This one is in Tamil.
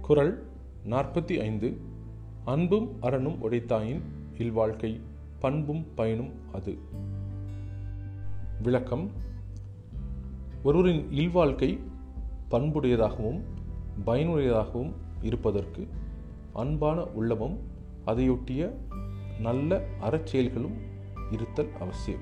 குரல் நாற்பத்தி ஐந்து. அன்பும் அரணும் உடைத்தாயின் இல்வாழ்க்கை பண்பும் பயனும் அது. விளக்கம். ஒருவரின் இல்வாழ்க்கை பண்புடையதாகவும் பயனுடையதாகவும் இருப்பதற்கு அன்பான உள்ளமும் அதையொட்டிய நல்ல அறச்செயல்களும் இருத்தல் அவசியம்.